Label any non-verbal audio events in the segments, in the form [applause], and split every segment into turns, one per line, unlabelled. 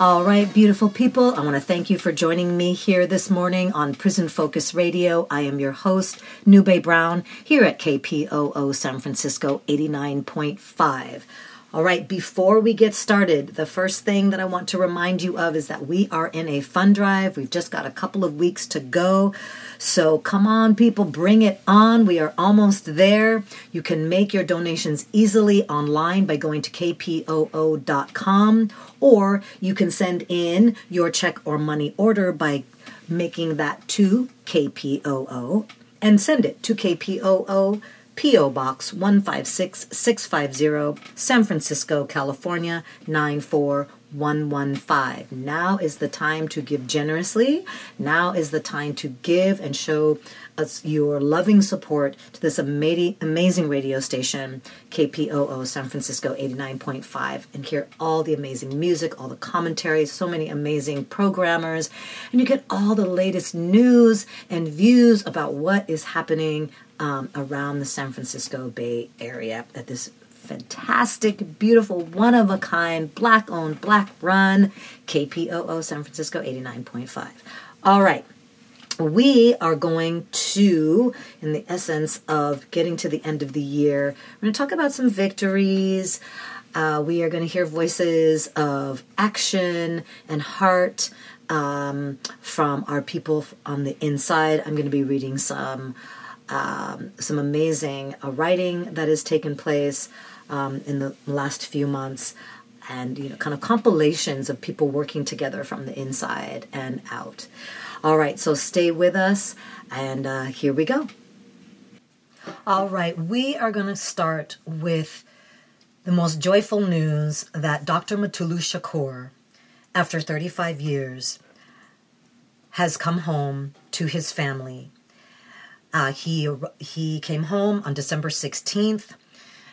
All right, beautiful people. I want to thank you for joining me here this morning on Prison Focus Radio. I am your host, Nube Brown, here at KPOO San Francisco 89.5. All right, before we get started, the first thing that I want to remind you of is that we are in a fund drive. We've just got a couple of weeks to go. So come on, people, bring it on. We are almost there. You can make your donations easily online by going to kpoo.com, or you can send in your check or money order by making that to KPOO and send it to KPOO. P.O. Box 156650, San Francisco, California 941 115. Now is the time to give generously. Now is the time to give and show us your loving support to this amazing, radio station, KPOO San Francisco 89.5, and hear all the amazing music, all the commentaries, so many amazing programmers, and you get all the latest news and views about what is happening um, around the San Francisco Bay Area at this fantastic, beautiful, one of a kind, black owned, black run KPOO San Francisco 89.5. All right. We are going to, in the essence of getting to the end of the year, we're going to talk about some victories. Uh, we are going to hear voices of action and heart um, from our people on the inside. I'm going to be reading some um, some amazing uh, writing that has taken place um, in the last few months and you know kind of compilations of people working together from the inside and out. All right so stay with us and uh, here we go. All right we are going to start with the most joyful news that dr mutulu shakur after 35 years has come home to his family. Uh, he he came home on december 16th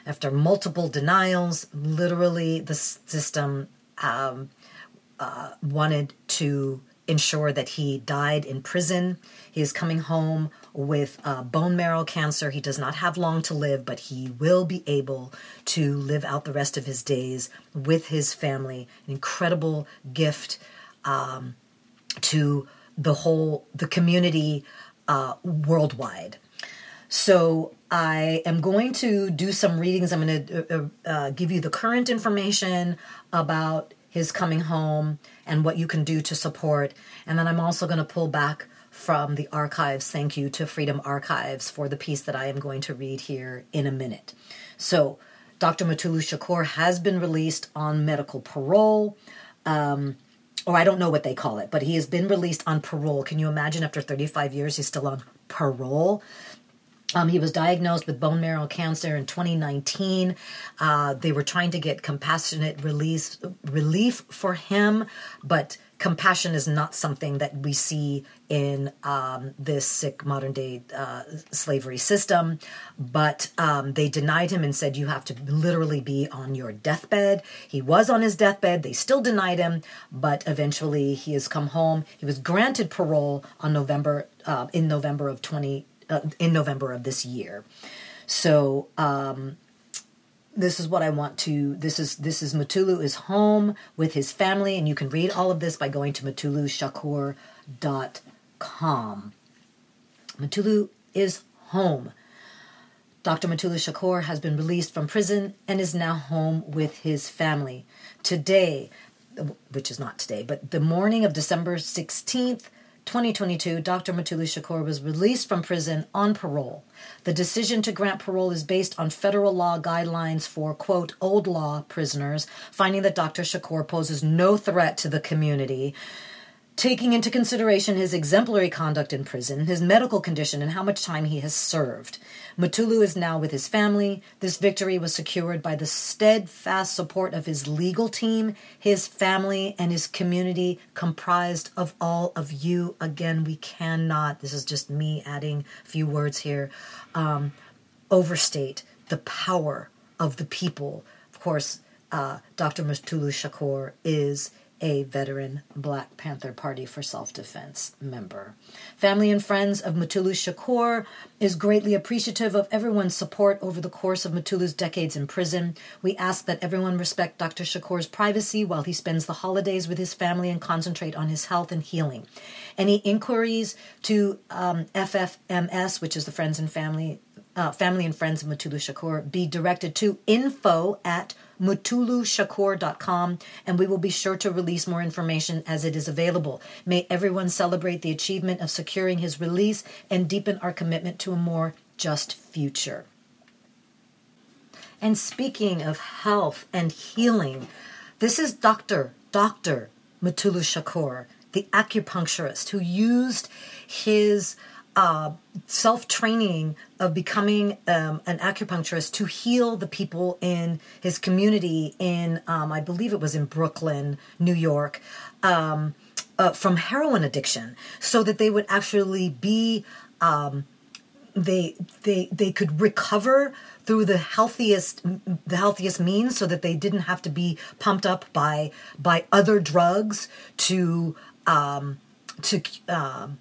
after multiple denials. Literally, the system um, uh, wanted to ensure that he died in prison. He is coming home with uh, bone marrow cancer. He does not have long to live, but he will be able to live out the rest of his days with his family. An incredible gift um, to the whole the community uh, worldwide. So I am going to do some readings. I'm going to uh, uh, uh, give you the current information about his coming home and what you can do to support. And then I'm also going to pull back from the archives. Thank you to Freedom Archives for the piece that I am going to read here in a minute. So, Dr. Mutulu Shakur has been released on medical parole. Um, or I don't know what they call it, but he has been released on parole. Can you imagine after 35 years he's still on parole? Um, he was diagnosed with bone marrow cancer in 2019. Uh, they were trying to get compassionate release relief for him, but compassion is not something that we see in um, this sick modern day uh, slavery system. But um, they denied him and said, You have to literally be on your deathbed. He was on his deathbed. They still denied him, but eventually he has come home. He was granted parole on November. Uh, in November of 20, uh, in November of this year. So um, this is what I want to. This is this is Mutulu is home with his family, and you can read all of this by going to mutulushakur.com. Mutulu is home. Dr. Mutulu Shakur has been released from prison and is now home with his family. Today, which is not today, but the morning of December 16th, 2022, Dr. Mutulu Shakur was released from prison on parole. The decision to grant parole is based on federal law guidelines for, quote, old law prisoners, finding that Dr. Shakur poses no threat to the community taking into consideration his exemplary conduct in prison, his medical condition, and how much time he has served. Mutulu is now with his family. This victory was secured by the steadfast support of his legal team, his family, and his community, comprised of all of you. Again, we cannot, this is just me adding a few words here, um, overstate the power of the people. Of course, uh, Dr. Mutulu Shakur is a veteran Black Panther Party for Self Defense member. Family and friends of Mutulu Shakur is greatly appreciative of everyone's support over the course of Mutulu's decades in prison. We ask that everyone respect Dr. Shakur's privacy while he spends the holidays with his family and concentrate on his health and healing. Any inquiries to um, FFMS, which is the Friends and Family uh, family and friends of Mutulu Shakur, be directed to info at mutulushakur.com, and we will be sure to release more information as it is available. May everyone celebrate the achievement of securing his release and deepen our commitment to a more just future. And speaking of health and healing, this is Dr. Dr. Mutulu Shakur, the acupuncturist who used his uh, self training of becoming um, an acupuncturist to heal the people in his community in, um, I believe it was in Brooklyn, New York, um, uh, from heroin addiction, so that they would actually be. Um, they they they could recover through the healthiest the healthiest means so that they didn't have to be pumped up by by other drugs to um to um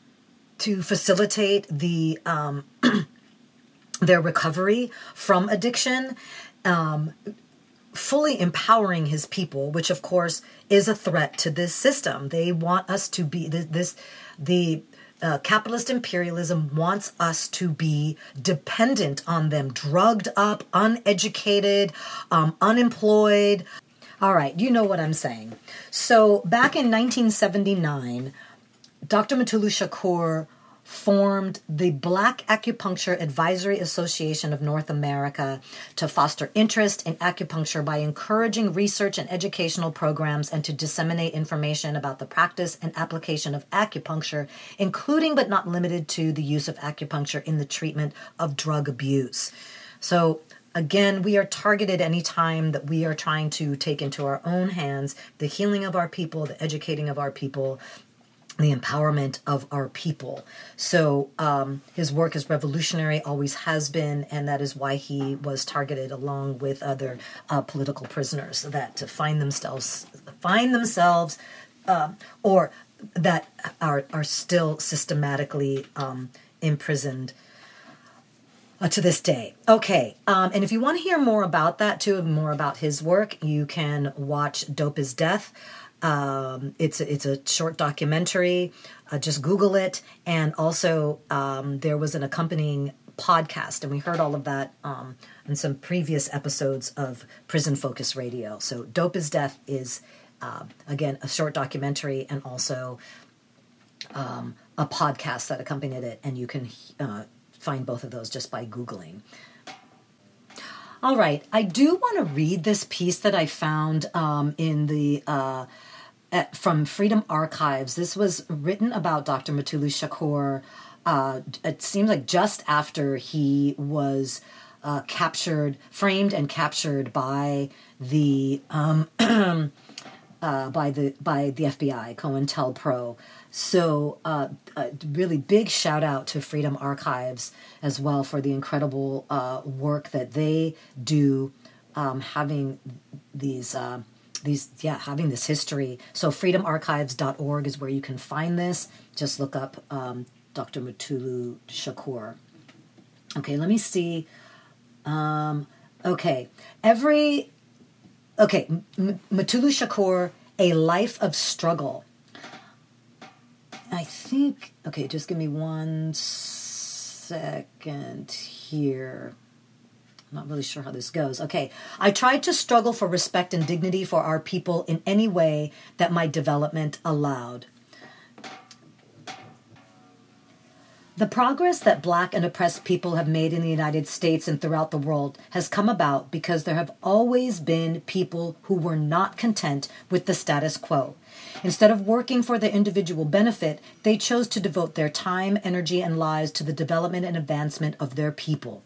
to facilitate the um, [clears throat] their recovery from addiction, um, fully empowering his people, which of course is a threat to this system. They want us to be this, the uh, capitalist imperialism wants us to be dependent on them, drugged up, uneducated, um, unemployed. All right, you know what I'm saying. So back in 1979, Dr. Mutulu Shakur formed the Black Acupuncture Advisory Association of North America to foster interest in acupuncture by encouraging research and educational programs and to disseminate information about the practice and application of acupuncture, including but not limited to the use of acupuncture in the treatment of drug abuse. So, again, we are targeted anytime that we are trying to take into our own hands the healing of our people, the educating of our people, the empowerment of our people. So um, his work is revolutionary, always has been, and that is why he was targeted along with other uh, political prisoners that to find themselves find themselves um, or that are are still systematically um, imprisoned. Uh, to this day. Okay, um, and if you want to hear more about that too, more about his work, you can watch Dope is Death. Um, it's it's a short documentary. Uh, just Google it, and also um, there was an accompanying podcast, and we heard all of that um, in some previous episodes of Prison Focus Radio. So, "Dope is Death" is uh, again a short documentary, and also um, a podcast that accompanied it, and you can uh, find both of those just by googling. All right, I do want to read this piece that I found um, in the uh, from Freedom Archives. This was written about Dr. Mutulu Shakur. Uh, it seems like just after he was uh, captured, framed, and captured by the um, [clears throat] uh, by the by the FBI, COINTELPRO. So, uh, a really big shout out to Freedom Archives as well for the incredible uh, work that they do, um, having these uh, these yeah having this history. So freedomarchives.org is where you can find this. Just look up um, dr mutulu shakur. Okay let me see. Um, okay. Every okay M- mutulu shakur a life of struggle. I think okay just give me one second here I'm not really sure how this goes. Okay. I tried to struggle for respect and dignity for our people in any way that my development allowed. The progress that black and oppressed people have made in the United States and throughout the world has come about because there have always been people who were not content with the status quo. Instead of working for their individual benefit, they chose to devote their time, energy, and lives to the development and advancement of their people.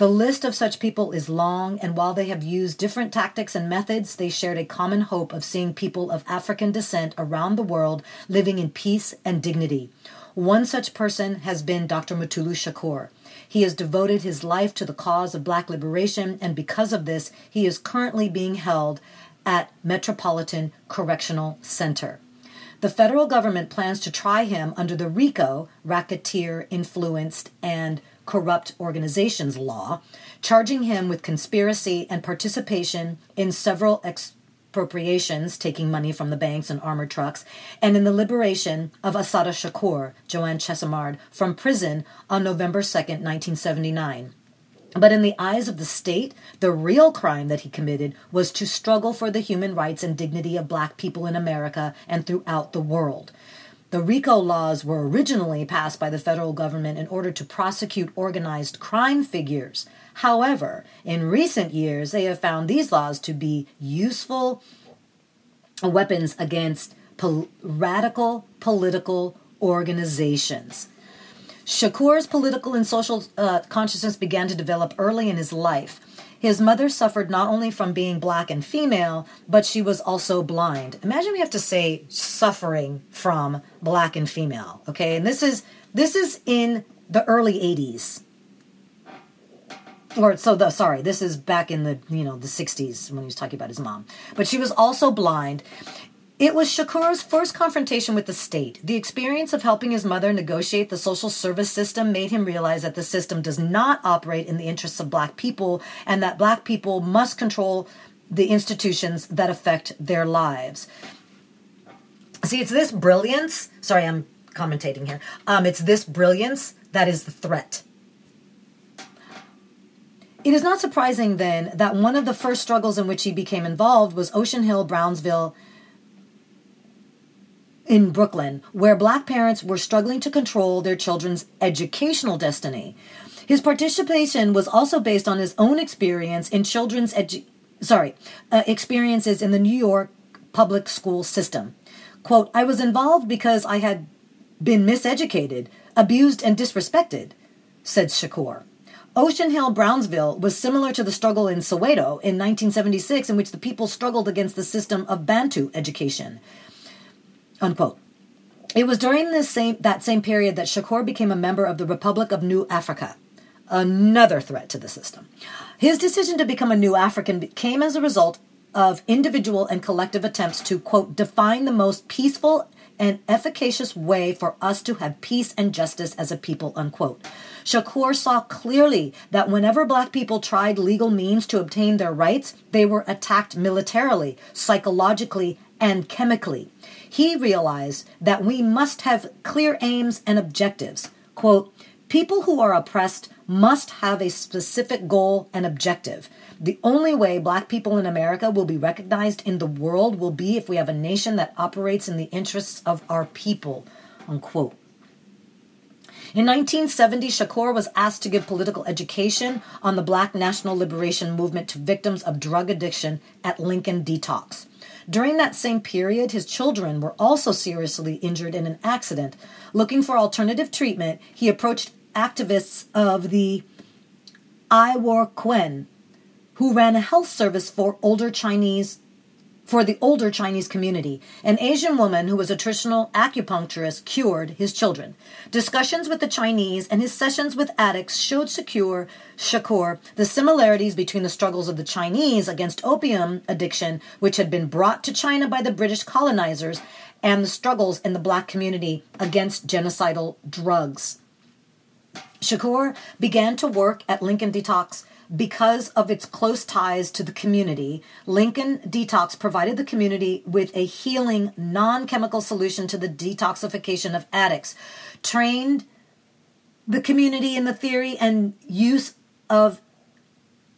The list of such people is long, and while they have used different tactics and methods, they shared a common hope of seeing people of African descent around the world living in peace and dignity. One such person has been Dr. Mutulu Shakur. He has devoted his life to the cause of black liberation, and because of this, he is currently being held at Metropolitan Correctional Center. The federal government plans to try him under the RICO, Racketeer Influenced and Corrupt Organizations Law, charging him with conspiracy and participation in several expropriations, taking money from the banks and armored trucks, and in the liberation of Assata Shakur, Joanne Chesimard, from prison on November 2, 1979. But in the eyes of the state, the real crime that he committed was to struggle for the human rights and dignity of black people in America and throughout the world. The RICO laws were originally passed by the federal government in order to prosecute organized crime figures. However, in recent years, they have found these laws to be useful weapons against pol- radical political organizations. Shakur's political and social uh, consciousness began to develop early in his life. His mother suffered not only from being black and female, but she was also blind. Imagine we have to say suffering from black and female. Okay, and this is this is in the early '80s, or so the sorry, this is back in the you know the '60s when he was talking about his mom. But she was also blind, it was Shakur's first confrontation with the state. The experience of helping his mother negotiate the social service system made him realize that the system does not operate in the interests of black people and that black people must control the institutions that affect their lives. See, it's this brilliance. Sorry, I'm commentating here. Um, it's this brilliance that is the threat. It is not surprising then that one of the first struggles in which he became involved was Ocean Hill, Brownsville, in Brooklyn, where black parents were struggling to control their children's educational destiny. His participation was also based on his own experience in children's edu- sorry, uh, experiences in the New York public school system. Quote, I was involved because I had been miseducated, abused, and disrespected, said Shakur. Ocean Hill, Brownsville was similar to the struggle in Soweto in 1976, in which the people struggled against the system of Bantu education. Unquote. It was during this same that same period that Shakur became a member of the Republic of New Africa, another threat to the system. His decision to become a New African came as a result of individual and collective attempts to quote define the most peaceful and efficacious way for us to have peace and justice as a people unquote shakur saw clearly that whenever black people tried legal means to obtain their rights they were attacked militarily psychologically and chemically he realized that we must have clear aims and objectives. Quote, people who are oppressed must have a specific goal and objective. The only way black people in America will be recognized in the world will be if we have a nation that operates in the interests of our people. Unquote. In 1970, Shakur was asked to give political education on the Black National Liberation Movement to victims of drug addiction at Lincoln Detox. During that same period, his children were also seriously injured in an accident. Looking for alternative treatment, he approached activists of the I Wor Kuen, who ran a health service for older Chinese for the older Chinese community. An Asian woman who was a traditional acupuncturist cured his children. Discussions with the Chinese and his sessions with addicts showed Secure, Shakur the similarities between the struggles of the Chinese against opium addiction, which had been brought to China by the British colonizers, and the struggles in the black community against genocidal drugs. Shakur began to work at Lincoln Detox because of its close ties to the community, Lincoln Detox provided the community with a healing, non chemical solution to the detoxification of addicts, trained the community in the theory and use of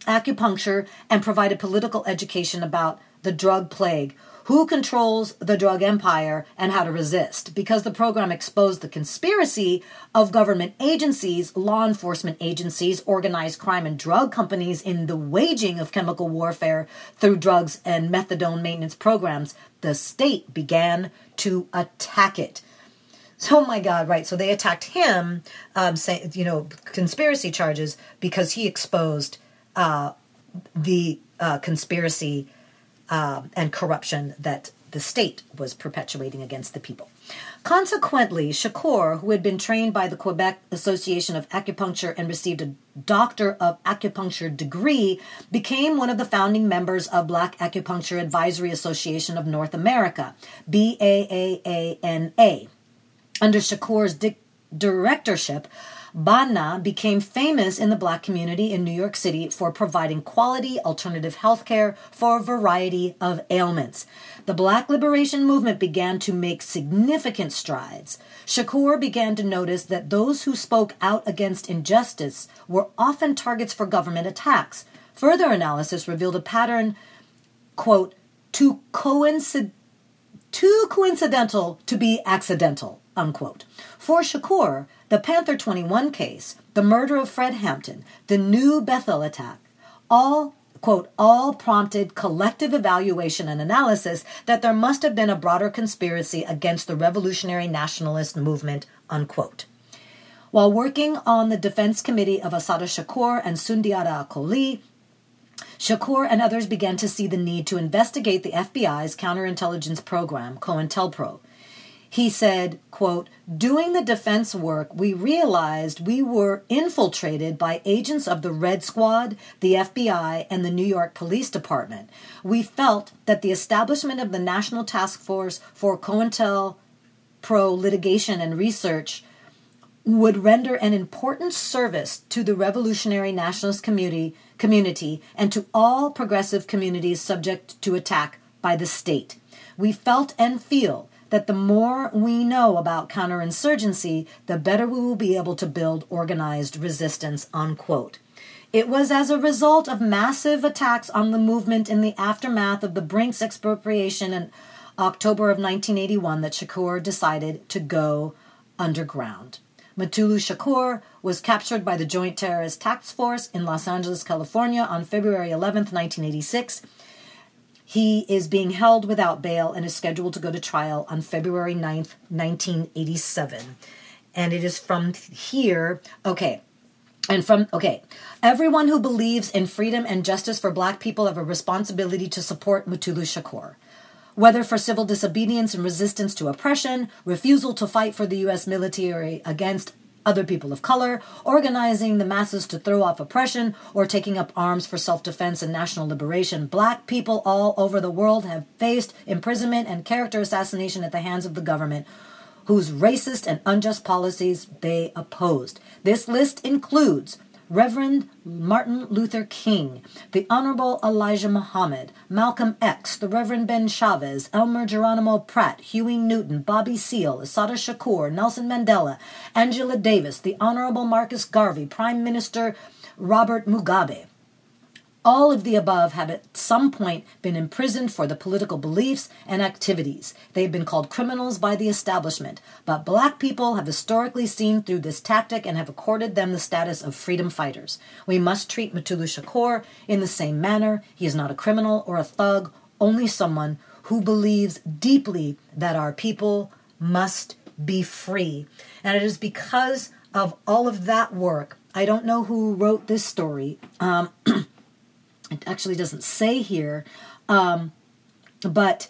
acupuncture, and provided political education about the drug plague who controls the drug empire and how to resist because the program exposed the conspiracy of government agencies, law enforcement agencies, organized crime and drug companies in the waging of chemical warfare through drugs and methadone maintenance programs. The state began to attack it. So, oh my God, right. So they attacked him, um, say, you know, conspiracy charges because he exposed uh, the uh, conspiracy uh, and corruption that the state was perpetuating against the people. Consequently, Shakur, who had been trained by the Quebec Association of Acupuncture and received a Doctor of Acupuncture degree, became one of the founding members of Black Acupuncture Advisory Association of North America, BAAANA. Under Shakur's di- directorship, BANA became famous in the black community in New York City for providing quality alternative health care for a variety of ailments. The black liberation movement began to make significant strides. Shakur began to notice that those who spoke out against injustice were often targets for government attacks. Further analysis revealed a pattern, quote, too coincid too coincidental to be accidental, unquote. For Shakur, the Panther 21 case, the murder of Fred Hampton, the new Bethel attack, all quote, all prompted collective evaluation and analysis that there must have been a broader conspiracy against the revolutionary nationalist movement, unquote. While working on the defense committee of Assata Shakur and Sundiata Acoli, Shakur and others began to see the need to investigate the FBI's counterintelligence program, COINTELPRO. He said, quote, Doing the defense work, we realized we were infiltrated by agents of the Red Squad, the FBI, and the New York Police Department. We felt that the establishment of the National Task Force for COINTELPRO litigation and research would render an important service to the revolutionary nationalist community, community and to all progressive communities subject to attack by the state. We felt and feel that the more we know about counterinsurgency, the better we will be able to build organized resistance, unquote. It was as a result of massive attacks on the movement in the aftermath of the Brinks expropriation in October of 1981 that Shakur decided to go underground. Mutulu Shakur was captured by the Joint Terrorist Task Force in Los Angeles, California on February 11, 1986. He is being held without bail and is scheduled to go to trial on February 9th, 1987. And it is from here, okay, and from, okay, everyone who believes in freedom and justice for black people have a responsibility to support Mutulu Shakur. Whether for civil disobedience and resistance to oppression, refusal to fight for the U.S. military against other people of color, organizing the masses to throw off oppression, or taking up arms for self defense and national liberation. Black people all over the world have faced imprisonment and character assassination at the hands of the government, whose racist and unjust policies they opposed. This list includes Reverend Martin Luther King, the Honorable Elijah Muhammad, Malcolm X, the Reverend Ben Chavez, Elmer Geronimo Pratt, Huey Newton, Bobby Seale, Assata Shakur, Nelson Mandela, Angela Davis, the Honorable Marcus Garvey, Prime Minister Robert Mugabe. All of the above have at some point been imprisoned for the political beliefs and activities. They have been called criminals by the establishment, but black people have historically seen through this tactic and have accorded them the status of freedom fighters. We must treat Mutulu Shakur in the same manner. He is not a criminal or a thug, only someone who believes deeply that our people must be free. And it is because of all of that work. I don't know who wrote this story. Um, [clears throat] it actually doesn't say here, um, but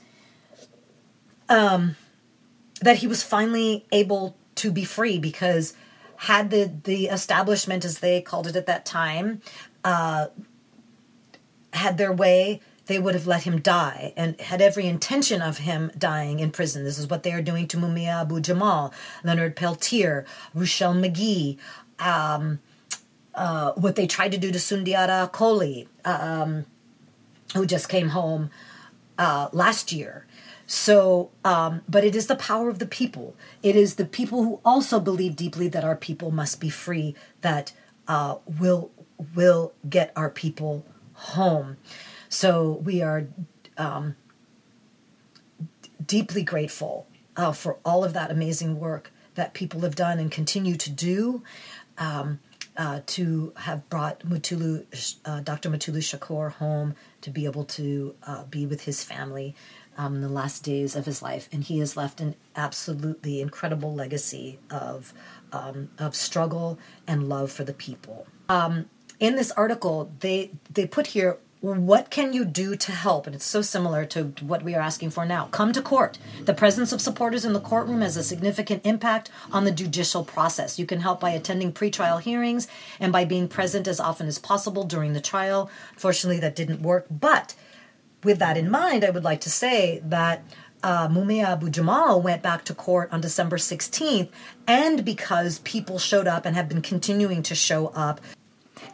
um, that he was finally able to be free because had the the establishment, as they called it at that time, uh, had their way, they would have let him die and had every intention of him dying in prison. This is what they are doing to Mumia Abu Jamal, Leonard Peltier, Ruchell Magee. Um, uh, what they tried to do to Sundiata Acoli, um, who just came home uh, last year. So, um, but it is the power of the people. It is the people who also believe deeply that our people must be free that uh, will will get our people home. So we are um, deeply grateful uh, for all of that amazing work that people have done and continue to do. Um, uh, to have brought Mutulu, uh, Dr. Mutulu Shakur home to be able to uh, be with his family um, in the last days of his life, and he has left an absolutely incredible legacy of um, of struggle and love for the people. Um, in this article, they they put here what can you do to help? And it's so similar to what we are asking for now. Come to court. The presence of supporters in the courtroom has a significant impact on the judicial process. You can help by attending pretrial hearings and by being present as often as possible during the trial. Fortunately, that didn't work. But with that in mind, I would like to say that uh, Mumia Abu Jamal went back to court on December 16th, and because people showed up and have been continuing to show up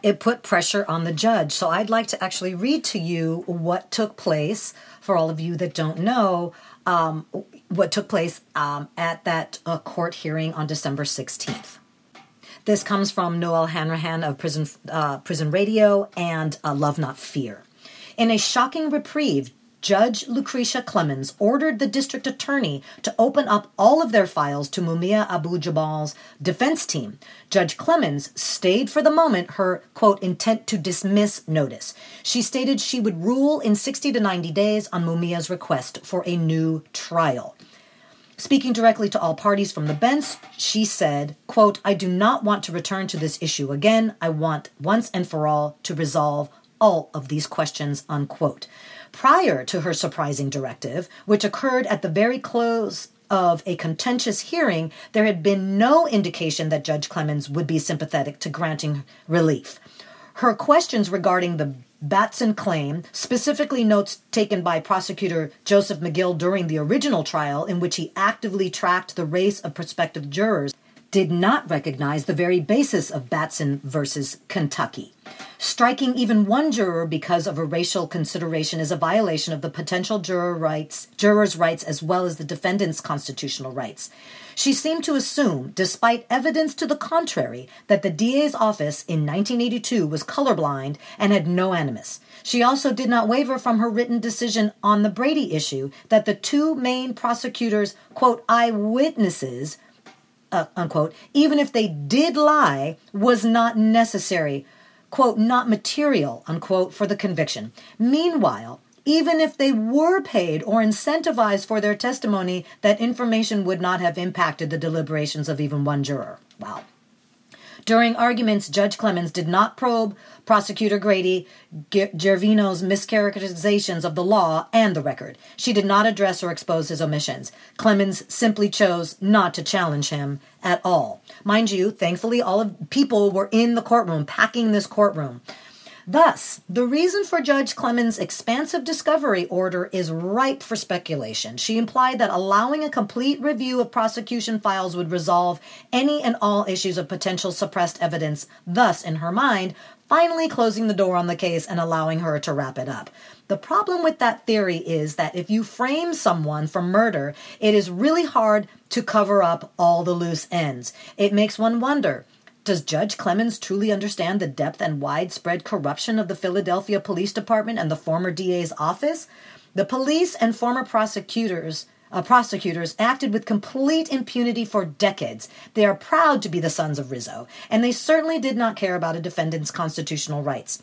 it put pressure on the judge. So I'd like to actually read to you what took place for all of you that don't know um, what took place um, at that uh, court hearing on December 16th. This comes from Noelle Hanrahan of Prison, uh, Prison Radio and uh, Love Not Fear. In a shocking reprieve, Judge Lucretia Clemens ordered the district attorney to open up all of their files to Mumia Abu Jamal's defense team. Judge Clemens stayed for the moment her, quote, intent to dismiss notice. She stated she would rule in 60 to 90 days on Mumia's request for a new trial. Speaking directly to all parties from the bench, she said, quote, I do not want to return to this issue again. I want once and for all to resolve all of these questions, unquote. Prior to her surprising directive, which occurred at the very close of a contentious hearing, there had been no indication that Judge Clemens would be sympathetic to granting relief. Her questions regarding the Batson claim, specifically notes taken by prosecutor Joseph McGill during the original trial, in which he actively tracked the race of prospective jurors, did not recognize the very basis of Batson versus Kentucky. Striking even one juror because of a racial consideration is a violation of the potential juror rights, jurors' rights as well as the defendant's constitutional rights. She seemed to assume, despite evidence to the contrary, that the DA's office in 1982 was colorblind and had no animus. She also did not waver from her written decision on the Brady issue that the two main prosecutors, quote, eyewitnesses, uh, unquote, even if they did lie, was not necessary, quote, not material, unquote, for the conviction. Meanwhile, even if they were paid or incentivized for their testimony, that information would not have impacted the deliberations of even one juror. Wow. During arguments, Judge Clemens did not probe Prosecutor Grady Gervino's mischaracterizations of the law and the record. She did not address or expose his omissions. Clemens simply chose not to challenge him at all. Mind you, thankfully, all of people were in the courtroom, packing this courtroom. Thus, the reason for Judge Clemens' expansive discovery order is ripe for speculation. She implied that allowing a complete review of prosecution files would resolve any and all issues of potential suppressed evidence, thus, in her mind, finally closing the door on the case and allowing her to wrap it up. The problem with that theory is that if you frame someone for murder, it is really hard to cover up all the loose ends. It makes one wonder does Judge Clemens truly understand the depth and widespread corruption of the Philadelphia Police Department and the former DA's office? The police and former prosecutors uh, prosecutors acted with complete impunity for decades. They are proud to be the sons of Rizzo, and they certainly did not care about a defendant's constitutional rights.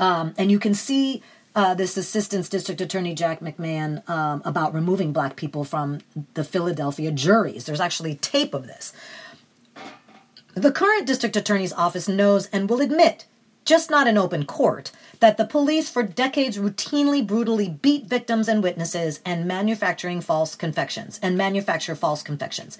Um, and you can see uh, this Assistant District Attorney Jack McMahon um, about removing black people from the Philadelphia juries. There's actually tape of this. The current district attorney's office knows and will admit, just not in open court, that the police for decades routinely brutally beat victims and witnesses and manufacturing false confessions and manufacture false confessions.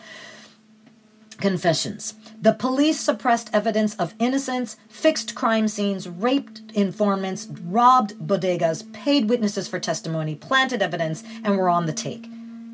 Confessions. The police suppressed evidence of innocence, fixed crime scenes, raped informants, robbed bodegas, paid witnesses for testimony, planted evidence, and were on the take.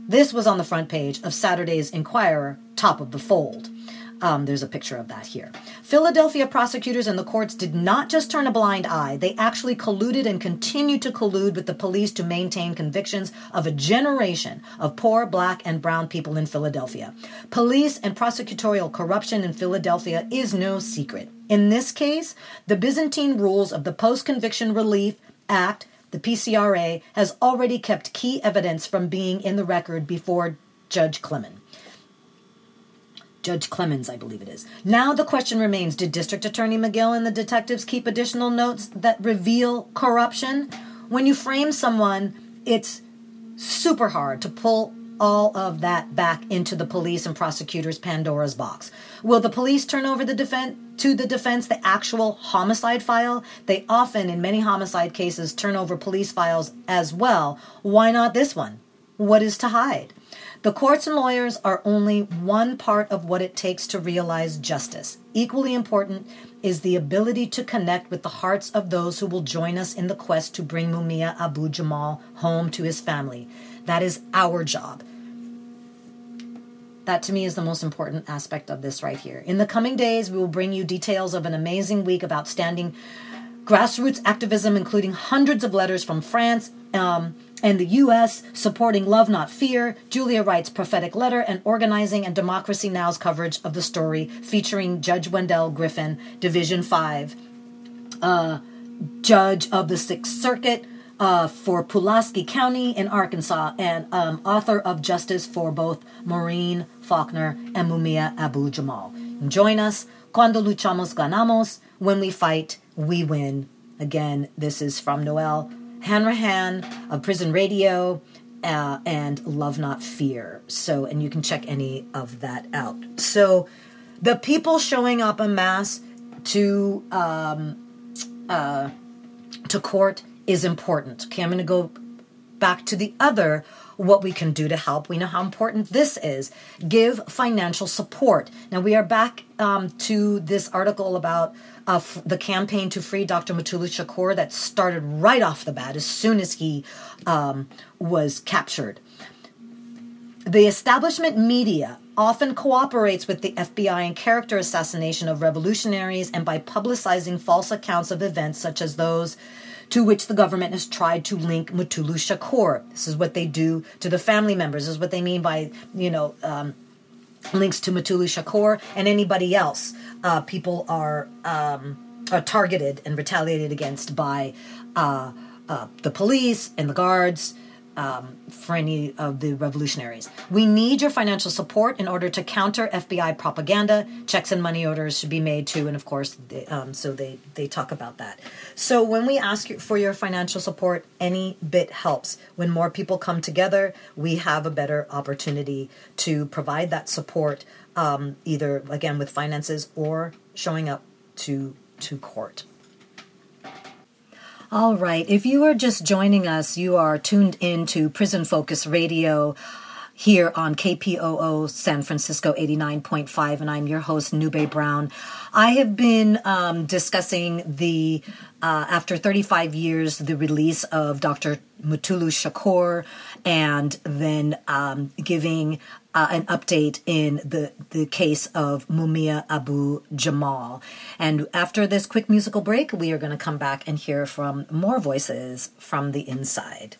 This was on the front page of Saturday's Inquirer, top of the fold. Um, there's a picture of that here. Philadelphia prosecutors and the courts did not just turn a blind eye, they actually colluded and continue to collude with the police to maintain convictions of a generation of poor black and brown people in Philadelphia. Police and prosecutorial corruption in Philadelphia is no secret. In this case, the Byzantine rules of the Post Conviction Relief Act, the PCRA, has already kept key evidence from being in the record before Judge Clemens. Judge Clemens, I believe it is. Now the question remains Did District Attorney McGill and the detectives keep additional notes that reveal corruption? When you frame someone, it's super hard to pull all of that back into the police and prosecutors' Pandora's box. Will the police turn over the defense to the defense the actual homicide file? They often, in many homicide cases, turn over police files as well. Why not this one? What is to hide? The courts and lawyers are only one part of what it takes to realize justice. Equally important is the ability to connect with the hearts of those who will join us in the quest to bring Mumia Abu Jamal home to his family. That is our job. That to me is the most important aspect of this right here. In the coming days, we will bring you details of an amazing week of outstanding grassroots activism, including hundreds of letters from France. Um, and the U.S. supporting Love Not Fear, Julia Wright's prophetic letter, and organizing and Democracy Now!'s coverage of the story featuring Judge Wendell Griffen, Division 5, uh, Judge of the Sixth Circuit uh, for Pulaski County in Arkansas, and um, author of Justice for both Maureen Faulkner and Mumia Abu Jamal. Join us. Cuando luchamos ganamos. When we fight, we win. Again, this is from Noelle Hanrahan of Prison Radio. uh, and Love Not Fear. So, and you can check any of that out. So, the people showing up en masse to um, uh, to court is important. Okay, I'm going to go back to the other what we can do to help. We know how important this is. Give financial support. Now, we are back um, to this article about the campaign to free Dr. Mutulu Shakur that started right off the bat as soon as he um, was captured. The establishment media often cooperates with the FBI in character assassination of revolutionaries and by publicizing false accounts of events such as those to which the government has tried to link Mutulu Shakur. This is what they do to the family members. This is what they mean by, you know, um, links to Mutulu Shakur and anybody else. Uh, people are, um, are targeted and retaliated against by uh, uh, the police and the guards um, for any of the revolutionaries. We need your financial support in order to counter FBI propaganda. Checks and money orders should be made too, and of course, they, um, so they they talk about that. So when we ask for your financial support, any bit helps. When more people come together, we have a better opportunity to provide that support, um, either again with finances or showing up to to court. All right. If you are just joining us, you are tuned in to Prison Focus Radio here on KPOO San Francisco 89.5, and I'm your host, Nube Brown. I have been um, discussing the, uh, after 35 years, the release of Dr. Mutulu Shakur, and then um, giving uh, an update in the, the case of Mumia Abu Jamal. And after this quick musical break, we are going to come back and hear from more voices from the inside.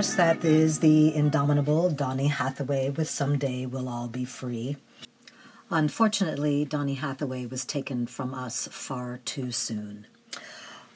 Course, that is the indomitable Donny Hathaway with Someday We'll All Be Free. Unfortunately, Donny Hathaway was taken from us far too soon.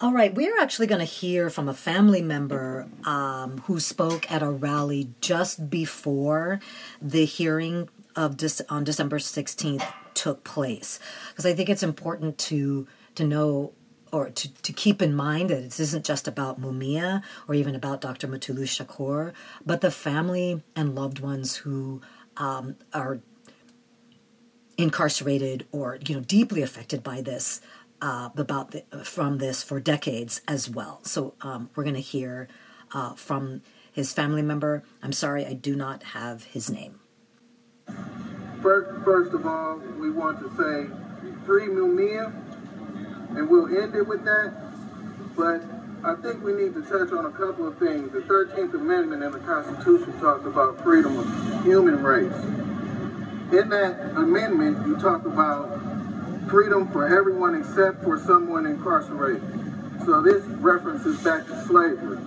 All right, we're actually going to hear from a family member um, who spoke at a rally just before the hearing of Dec- on December 16th took place. Because I think it's important to to know or to, to keep in mind that this isn't just about Mumia or even about Dr. Mutulu Shakur, but the family and loved ones who um, are incarcerated or you know deeply affected by this uh, about the, from this for decades as well. So um, we're going to hear uh, from his family member. I'm sorry, I do not have his name.
First, first of all, we want to say free Mumia, and we'll end it with that. But I think we need to touch on a couple of things. The 13th Amendment in the Constitution talks about freedom of human race. In that amendment, you talk about freedom for everyone except for someone incarcerated. So this references back to slavery.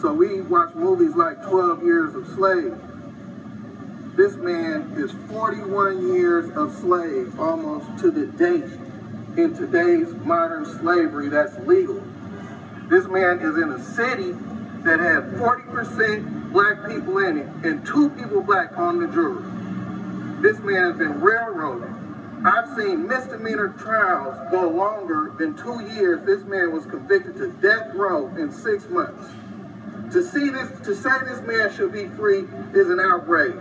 So we watch movies like 12 Years of Slave. This man is 41 years of slave, almost to the date, in today's modern slavery that's legal. This man is in a city that had 40% black people in it and two people black on the jury. This man has been railroaded. I've seen misdemeanor trials go longer than two years. This man was convicted to death row in six months. To see this, to say this man should be free is an outrage.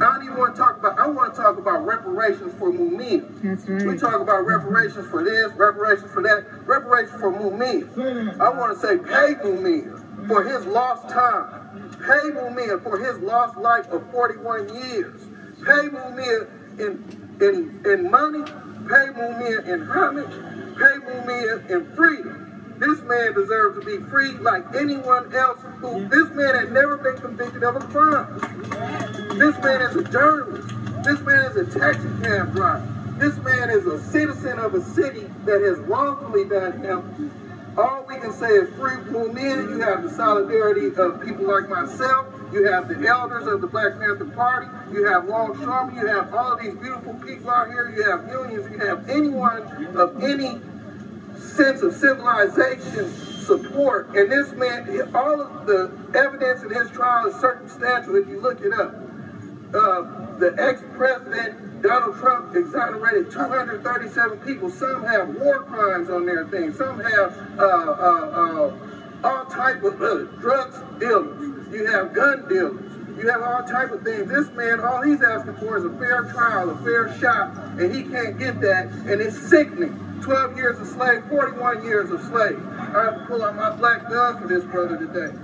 I don't even want to talk about. I want to talk about reparations for Mumia.
That's right.
We talk about reparations for this, reparations for that, reparations for Mumia. I want to say pay Mumia for his lost time. Pay Mumia for his lost life of 41 years. Pay Mumia in in in money. Pay Mumia in homage. Pay Mumia in freedom. This man deserves to be free like anyone else who this man had never been convicted of a crime. This man is a journalist. This man is a taxi cab driver. This man is a citizen of a city that has wrongfully done him. All we can say is free Mumia. You have the solidarity of people like myself. You have the elders of the Black Panther Party. You have Longshoremen. You have all these beautiful people out here. You have unions. You have anyone of any sense of civilization support. And this man, all of the evidence in his trial is circumstantial if you look it up. Uh, the ex-president Donald Trump exonerated 237 people. Some have war crimes on their thing. Some have uh, uh, uh, all type of uh, drugs dealers. You have gun dealers. You have all type of things. This man, all he's asking for is a fair trial, a fair shot, and he can't get that, and it's sickening. 12 years of slave, 41 years of slave. I have to pull out my black gun for this brother today.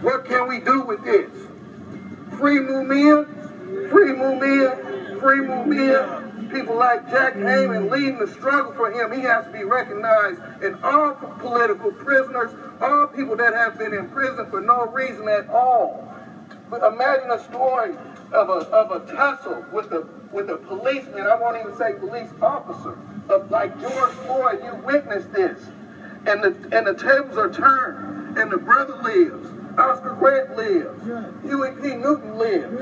What can we do with this? Free Mumia, free Mumia, free Mumia. People like Jack Heyman leading the struggle for him. He has to be recognized. And all political prisoners, all people that have been in prison for no reason at all. But imagine a story of a, of a tussle with a with a policeman. I won't even say police officer. Of like George Floyd, you witnessed this, and the and the tables are turned, and the brother lives. Oscar Grant lives. Huey P. Newton lives.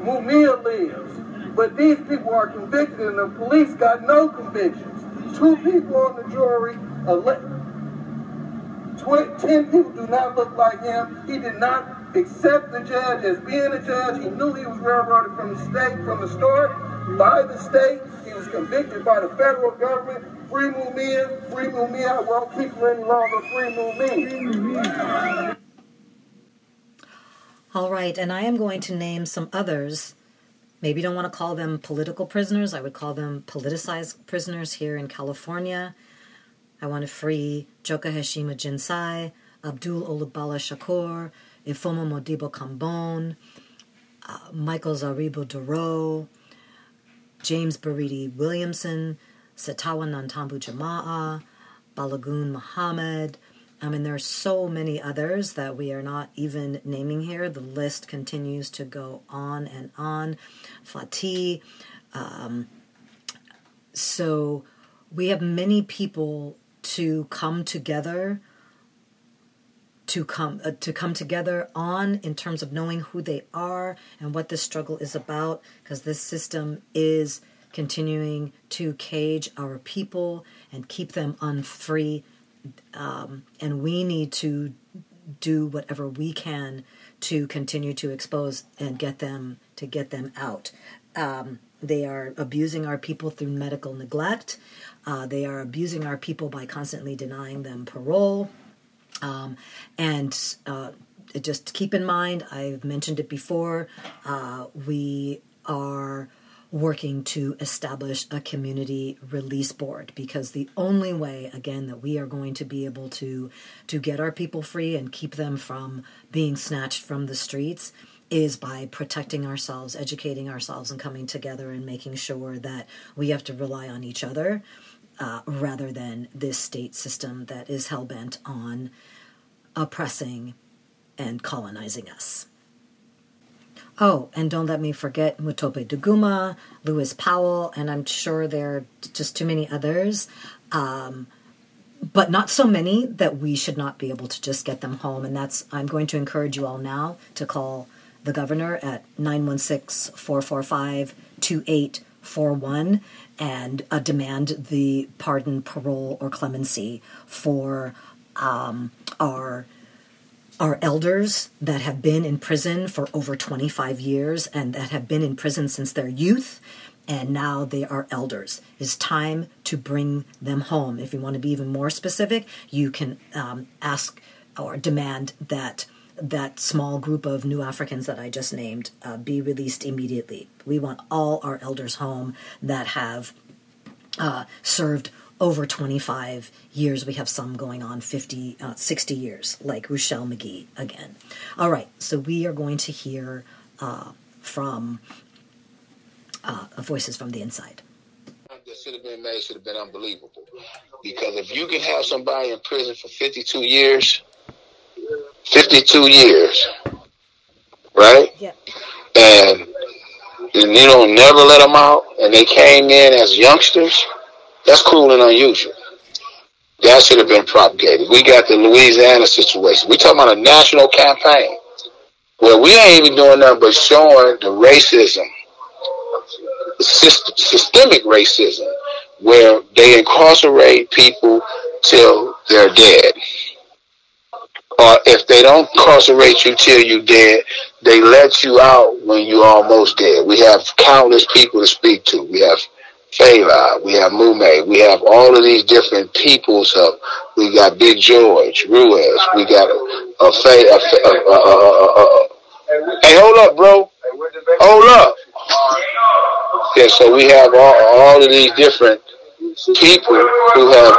Mumia lives. But these people are convicted, and the police got no convictions. Two people on the jury, ele- tw- ten people do not look like him. He did not accept the judge as being a judge. He knew he was railroaded from the state, from the start, by the state. He was convicted by the federal government. Free Mumia, free Mumia. I won't keep him any longer. Free Mumia.
All right, and I am going to name some others. Maybe you don't want to call them political prisoners. I would call them politicized prisoners here in California. I want to free Joka Heshima Jinsai, Abdul Olugbala Shakur, Ifomo Modibo Kambon, uh, Michael Zaribo Duro, James Baridi Williamson, Sitawa Nantambu Jama'a, Balagoon Muhammad. I mean, there are so many others that we are not even naming here. The list continues to go on and on. Fatih. Um, so we have many people to come together to come uh, to come together on in terms of knowing who they are and what this struggle is about because this system is continuing to cage our people and keep them unfree. Um, and we need to do whatever we can to continue to expose and get them to get them out. Um, they are abusing our people through medical neglect. Uh, they are abusing our people by constantly denying them parole um, and uh, just keep in mind, I've mentioned it before, uh, we are working to establish a community release board because the only way again that we are going to be able to to get our people free and keep them from being snatched from the streets is by protecting ourselves educating ourselves and coming together and making sure that we have to rely on each other uh, rather than this state system that is hell bent on oppressing and colonizing us. Oh, and don't let me forget Mutope Duguma, Lewis Powell, and I'm sure there are just too many others, um, but not so many that we should not be able to just get them home. And that's, I'm going to encourage you all now to call the governor at 916 445 2841 and uh, demand the pardon, parole, or clemency for um, our our elders that have been in prison for over 25 years and that have been in prison since their youth and now they are elders. It's time to bring them home. If you want to be even more specific, you can um, ask or demand that that small group of new Africans that I just named uh, be released immediately. We want all our elders home that have uh, served over 25 years. We have some going on 50, uh, 60 years, like Ruchell Magee again. All right, so we are going to hear uh, from uh, voices from the inside.
That should have been made should have been unbelievable. Because if you can have somebody in prison for 52 years, 52 years, right?
Yeah.
And, and you don't never let them out, and they came in as youngsters, that's cruel and unusual. That should have been propagated. We got the Louisiana situation. we talking about a national campaign where we ain't even doing nothing but showing the racism, syst- systemic racism, where they incarcerate people till they're dead. Or if they don't incarcerate you till you're dead, they let you out when you're almost dead. We have countless people to speak to. We have Fela, we have Mume, we have all of these different peoples of, we got Big George, Ruiz, we got a a, a, a, a, a, a, hey, hold up, bro, hold up. Yeah, so we have all, all of these different people who have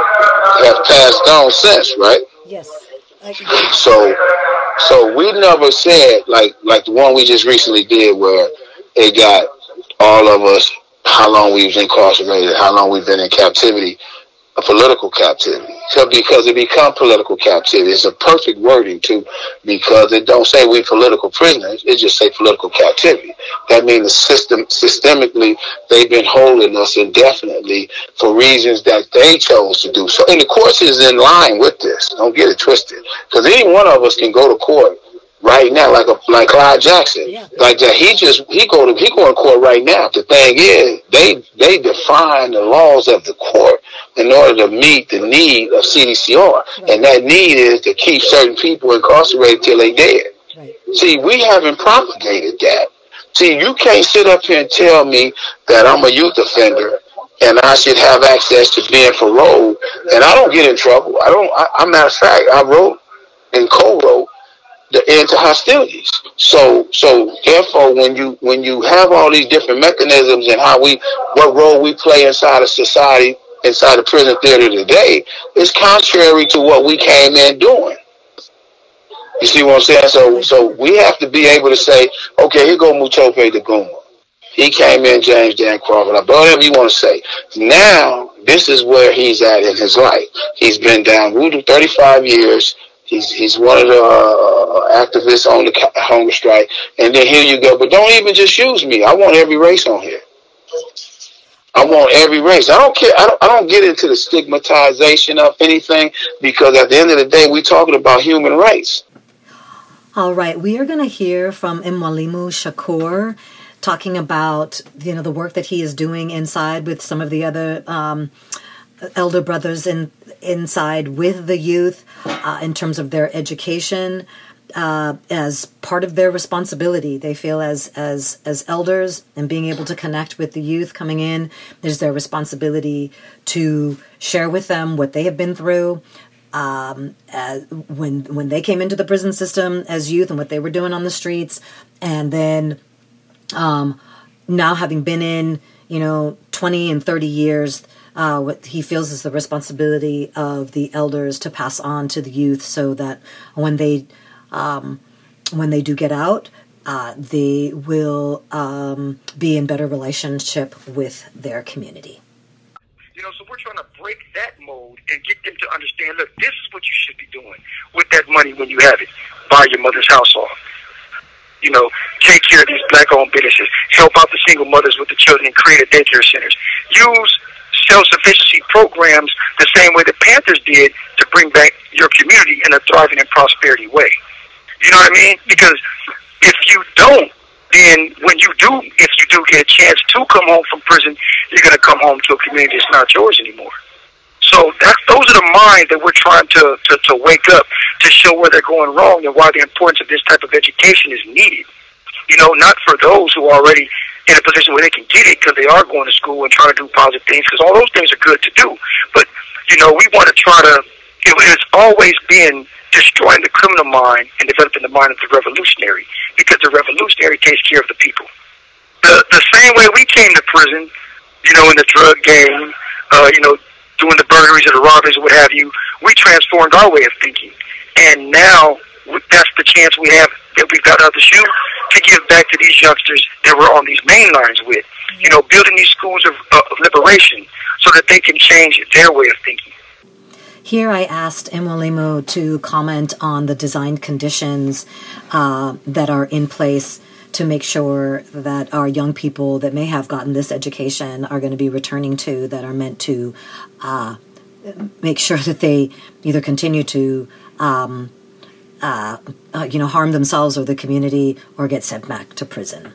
have passed on since, right?
Yes.
So, so we never said like like the one we just recently did where it got all of us how long we was incarcerated, how long we've been in captivity, a political captivity. So because it become political captivity, it's a perfect wording too, because it don't say we political prisoners, it just say political captivity. That means the system systemically they've been holding us indefinitely for reasons that they chose to do. So and the courts is in line with this. Don't get it twisted. Because any one of us can go to court right now, like a like Clyde Jackson,
Yeah.
like that. He just he go to he going to court right now. The thing is, they they define the laws of the court in order to meet the need of CDCR, and that need is to keep certain people incarcerated till they dead.
Right.
See, we haven't propagated that. See, you can't sit up here and tell me that I'm a youth offender and I should have access to being paroled, and I don't get in trouble. I don't. I, I'm not a fact, I wrote and co-wrote the end to hostilities. So, so therefore, when you when you have all these different mechanisms and how we, what role we play inside of society, inside the prison theater today, is contrary to what we came in doing. You see what I'm saying? So, so we have to be able to say, okay, here go Mutope Duguma. He came in, James Dan Crawford, or whatever you want to say. Now, this is where he's at in his life. He's been down voodoo 35 years. He's he's one of the uh, activists on the hunger strike. And then here you go. But don't even just use me. I want every race on here. I want every race. I don't care. I don't, I don't get into the stigmatization of anything because at the end of the day, we're talking about human rights.
All right, we are going to hear from Mwalimu Shakur talking about you know the work that he is doing inside with some of the other um, elder brothers in inside with the youth uh, in terms of their education uh, as part of their responsibility. They feel as as as elders and being able to connect with the youth coming in is their responsibility to share with them what they have been through. Um, as, when when they came into the prison system as youth and what they were doing on the streets, and then um, now having been in you know 20 and 30 years uh, what he feels is the responsibility of the elders to pass on to the youth so that when they um, when they do get out uh, they will um, be in better relationship with their community.
You know so we're trying to break that mold and get them to understand look this is what you should be doing with that money when you have it. Buy your mother's house off. You know, take care of these black-owned businesses, help out the single mothers with the children, and create a daycare centers. Use self-sufficiency programs the same way the Panthers did to bring back your community in a thriving and prosperity way. You know what I mean? Because if you don't, then when you do, if you do get a chance to come home from prison, you're going to come home to a community that's not yours anymore. So that, those are the minds that we're trying to, to, to wake up to show where they're going wrong and why the importance of this type of education is needed. You know, not for those who already in a position where they can get it because they are going to school and trying to do positive things because all those things are good to do. But, you know, we want to try to, it has always been destroying the criminal mind and developing the mind of the revolutionary because the revolutionary takes care of the people. The, the same way we came to prison, you know, in the drug game, uh, you know, doing the burglaries or the robberies or what have you, we transformed our way of thinking. And now that's the chance we have that we've got out the shoe to give back to these youngsters that we're on these main lines with. You know, building these schools of, uh, of liberation so that they can change their way of thinking.
Here I asked Mwalimu to comment on the design conditions uh, that are in place to make sure that our young people that may have gotten this education are going to be returning to that are meant to uh, make sure that they either continue to um, uh, uh, you know harm themselves or the community or get sent back to prison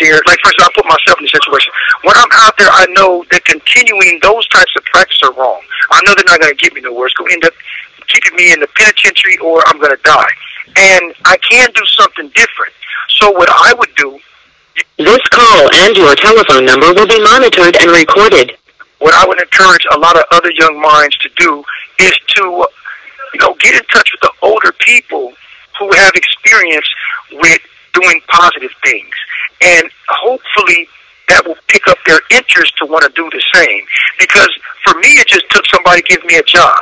there, like for example, I put myself in a situation. When I'm out there, I know that continuing those types of practices are wrong. I know they're not going to get me nowhere. It's going to end up keeping me in the penitentiary or I'm going to die. And I can do something different. So what I would do.
This call and your telephone number will be monitored and recorded.
What I would encourage a lot of other young minds to do is to, you know, get in touch with the older people who have experience with doing positive things. And hopefully that will pick up their interest to want to do the same. Because for me, it just took somebody to give me a job.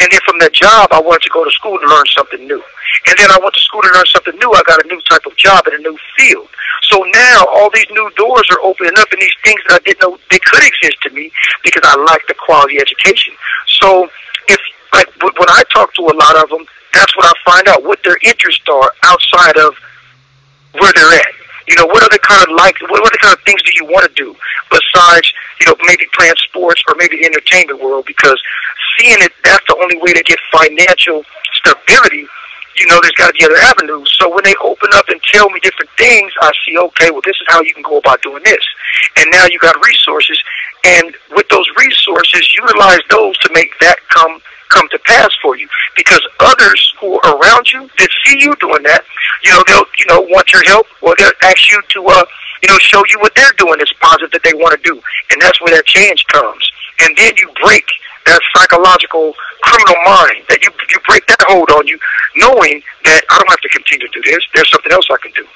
And then from that job, I wanted to go to school to learn something new. And then I went to school to learn something new. I got a new type of job in a new field. So now all these new doors are opening up and these things that I didn't know they could exist to me because I like the quality education. So if, like, when I talk to a lot of them, that's what I find out, what their interests are outside of where they're at. You know, what other kind of like, what other kind of things do you want to do besides, you know, maybe playing sports or maybe the entertainment world? Because seeing it, that's the only way to get financial stability. You know, there's got to be other avenues. So when they open up and tell me different things, I see, okay, well, this is how you can go about doing this. And now you got resources, and with those resources, utilize those to make that come come to pass for you because others who are around you that see you doing that, you know, they'll you know want your help or they'll ask you to uh you know show you what they're doing that's positive that they want to do, and that's where that change comes. And then you break that psychological criminal mind that you you break that hold on you, knowing that I don't have to continue to do this. There's something else I can do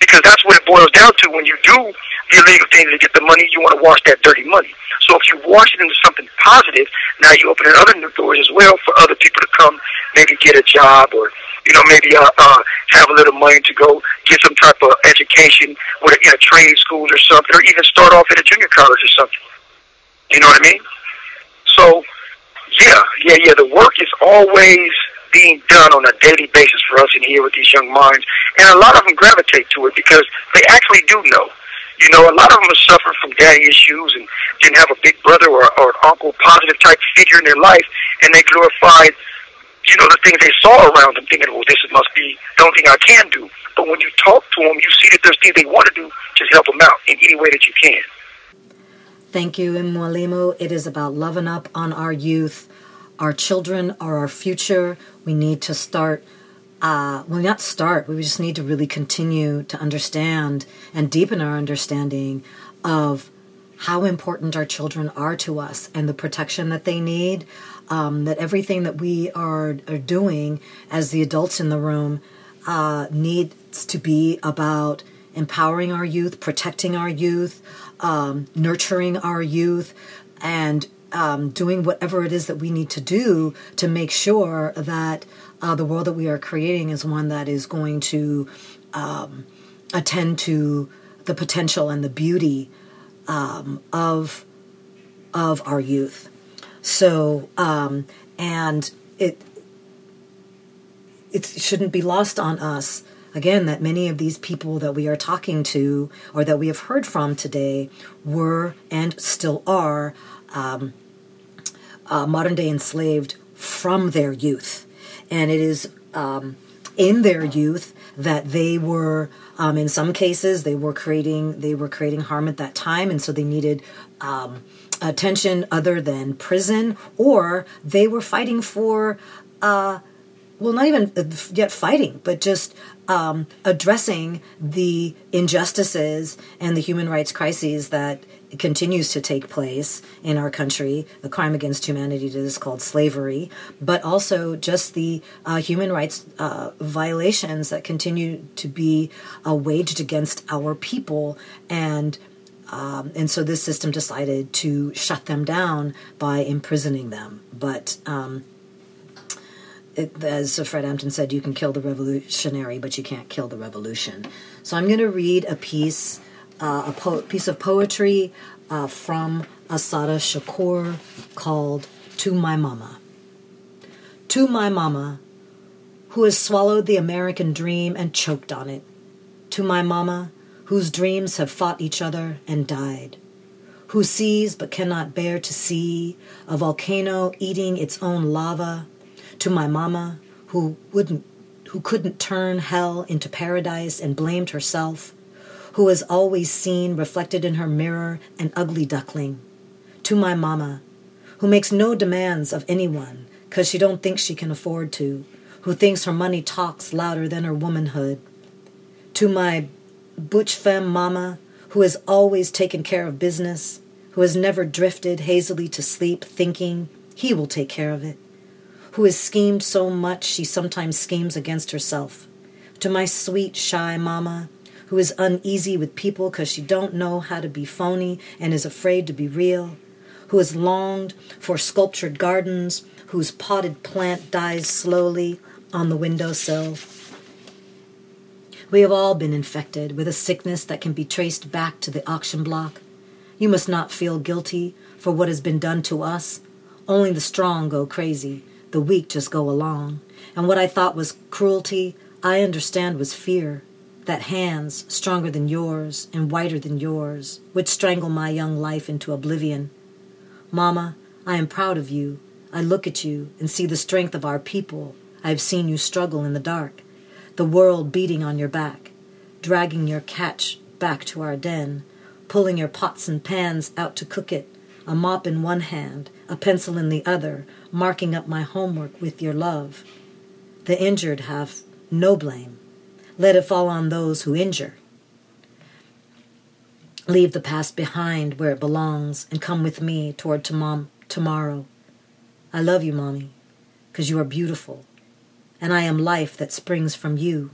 because that's what it boils down to. When you do the illegal things to get the money, you want to wash that dirty money. So if you wash it into something positive, now you open other new doors as well for other people to come, maybe get a job or you know maybe uh, uh, have a little money to go get some type of education with a, in a trade school or something, or even start off at a junior college or something. You know what I mean? So yeah, yeah, yeah. The work is always being done on a daily basis for us in here with these young minds. And a lot of them gravitate to it because they actually do know. You know, a lot of them have suffered from daddy issues and didn't have a big brother or, or an uncle, positive type figure in their life, and they glorified, you know, the things they saw around them, thinking, well, this must be the only thing I can do. But when you talk to them, you see that there's things they want to do, just help them out in any way that you can.
Thank you, Mwalimu. It is about loving up on our youth. Our children are our future. We need to start uh, well, not start. We just need to really continue to understand and deepen our understanding of how important our children are to us and the protection that they need. Um, that everything that we are, are doing as the adults in the room uh, needs to be about empowering our youth, protecting our youth, um, nurturing our youth, and um, doing whatever it is that we need to do to make sure that uh, the world that we are creating is one that is going to um, attend to the potential and the beauty um, of of our youth. So, um, and it it shouldn't be lost on us again that many of these people that we are talking to or that we have heard from today were and still are um, uh, modern day enslaved from their youth. And it is um, in their youth that they were um, in some cases they were creating they were creating harm at that time. And so they needed um, attention other than prison or they were fighting for uh, well not even yet fighting but just um, addressing the injustices and the human rights crises that continues to take place in our country, the crime against humanity that is called slavery, but also just the uh, human rights uh, violations that continue to be uh, waged against our people. And um, and so this system decided to shut them down by imprisoning them. But um, it, as Fred Hampton said, you can kill the revolutionary, but you can't kill the revolution. So I'm going to read a piece uh, a po- piece of poetry uh, from Assata Shakur called To My Mama. To my mama, who has swallowed the American dream and choked on it. To my mama, whose dreams have fought each other and died. Who sees but cannot bear to see a volcano eating its own lava. To my mama, who wouldn't who couldn't turn hell into paradise and blamed herself who has always seen reflected in her mirror an ugly duckling. To my mama, who makes no demands of anyone because she don't think she can afford to, who thinks her money talks louder than her womanhood. To my butch femme mama, who has always taken care of business, who has never drifted hazily to sleep thinking he will take care of it, who has schemed so much she sometimes schemes against herself. To my sweet, shy mama, who is uneasy with people because she don't know how to be phony and is afraid to be real, who has longed for sculptured gardens, whose potted plant dies slowly on the windowsill. We have all been infected with a sickness that can be traced back to the auction block. You must not feel guilty for what has been done to us. Only the strong go crazy, the weak just go along. And what I thought was cruelty, I understand was fear that hands stronger than yours and whiter than yours would strangle my young life into oblivion. Mama, I am proud of you. I look at you and see the strength of our people. I have seen you struggle in the dark, the world beating on your back, dragging your catch back to our den, pulling your pots and pans out to cook it, a mop in one hand, a pencil in the other, marking up my homework with your love. The injured have no blame. Let it fall on those who injure. Leave the past behind where it belongs and come with me toward tom- tomorrow. I love you, Mommy, because you are beautiful, and I am life that springs from you,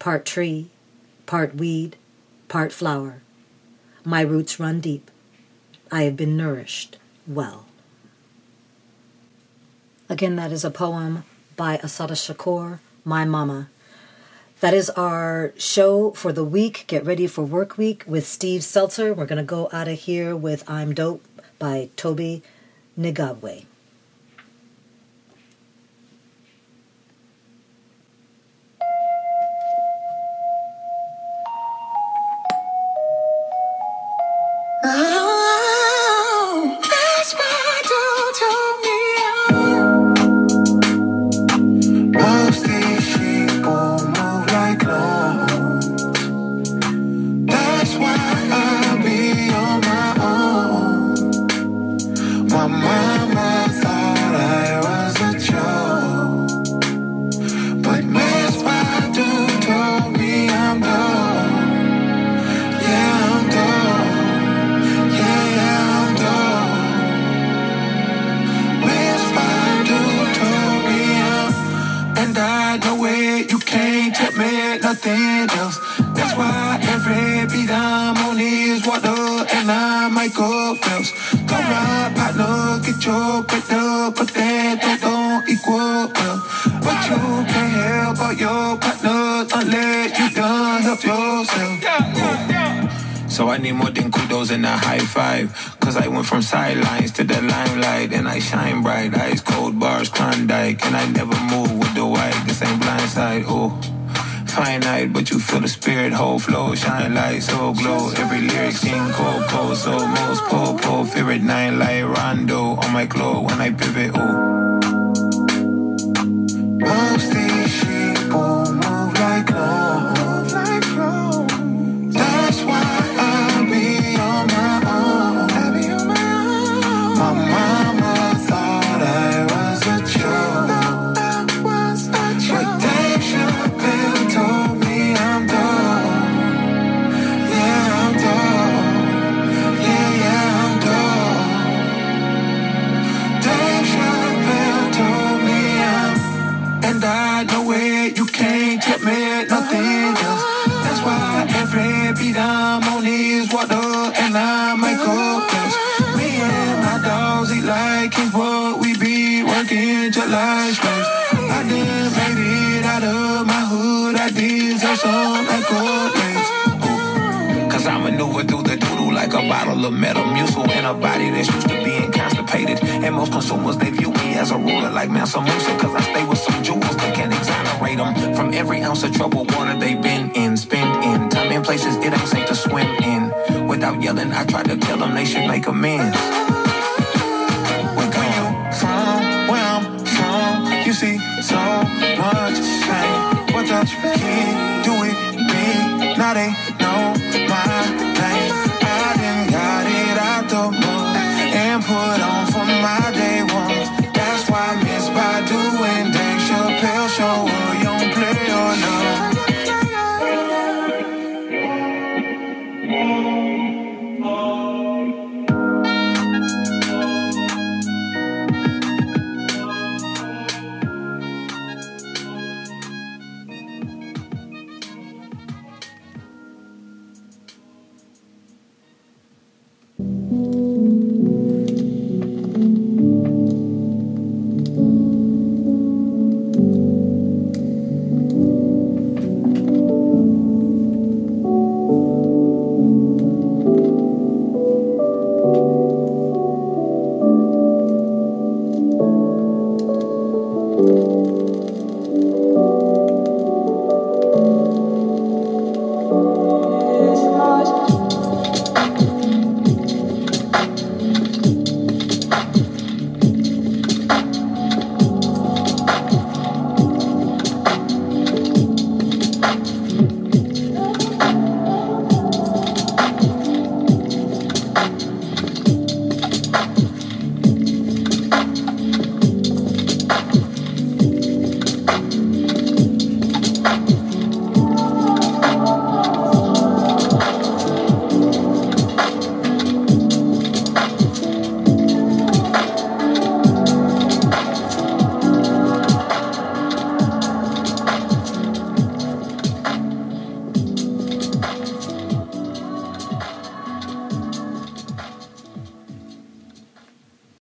part tree, part weed, part flower. My roots run deep. I have been nourished well. Again, that is a poem by Assata Shakur, My Mama. That is our show for the week. Get ready for work week with Steve Zeltzer. We're going to go out of here with I'm Dope by Toby
Nwigwe. Your bread up, but that don't, don't equal well. But you can't help out your partner unless you done help yourself. So I need more than kudos and a high five. Cause I went from sidelines to the limelight and I shine bright. Ice cold bars, Klondike. And I never move with the white. This ain't blindside. Oh, finite, but you feel the spirit. Whole flow, shine light, so glow. Every lyric sing cold, cold. So most po, po, fear it. Nine light rondo on my glow when I pivot. Oh. Of Metamucil in a body that's used to being constipated. And most consumers, they view me as a ruler like Mansa Musa. Cause I stay with some jewels that can exonerate them from every ounce of troubled water they've been in. Spend in time in places it ain't safe to swim in. Without yelling, I try to tell them they should make amends. Where come from, where I'm from, you see so much pain. What the kid do with me? Now they know my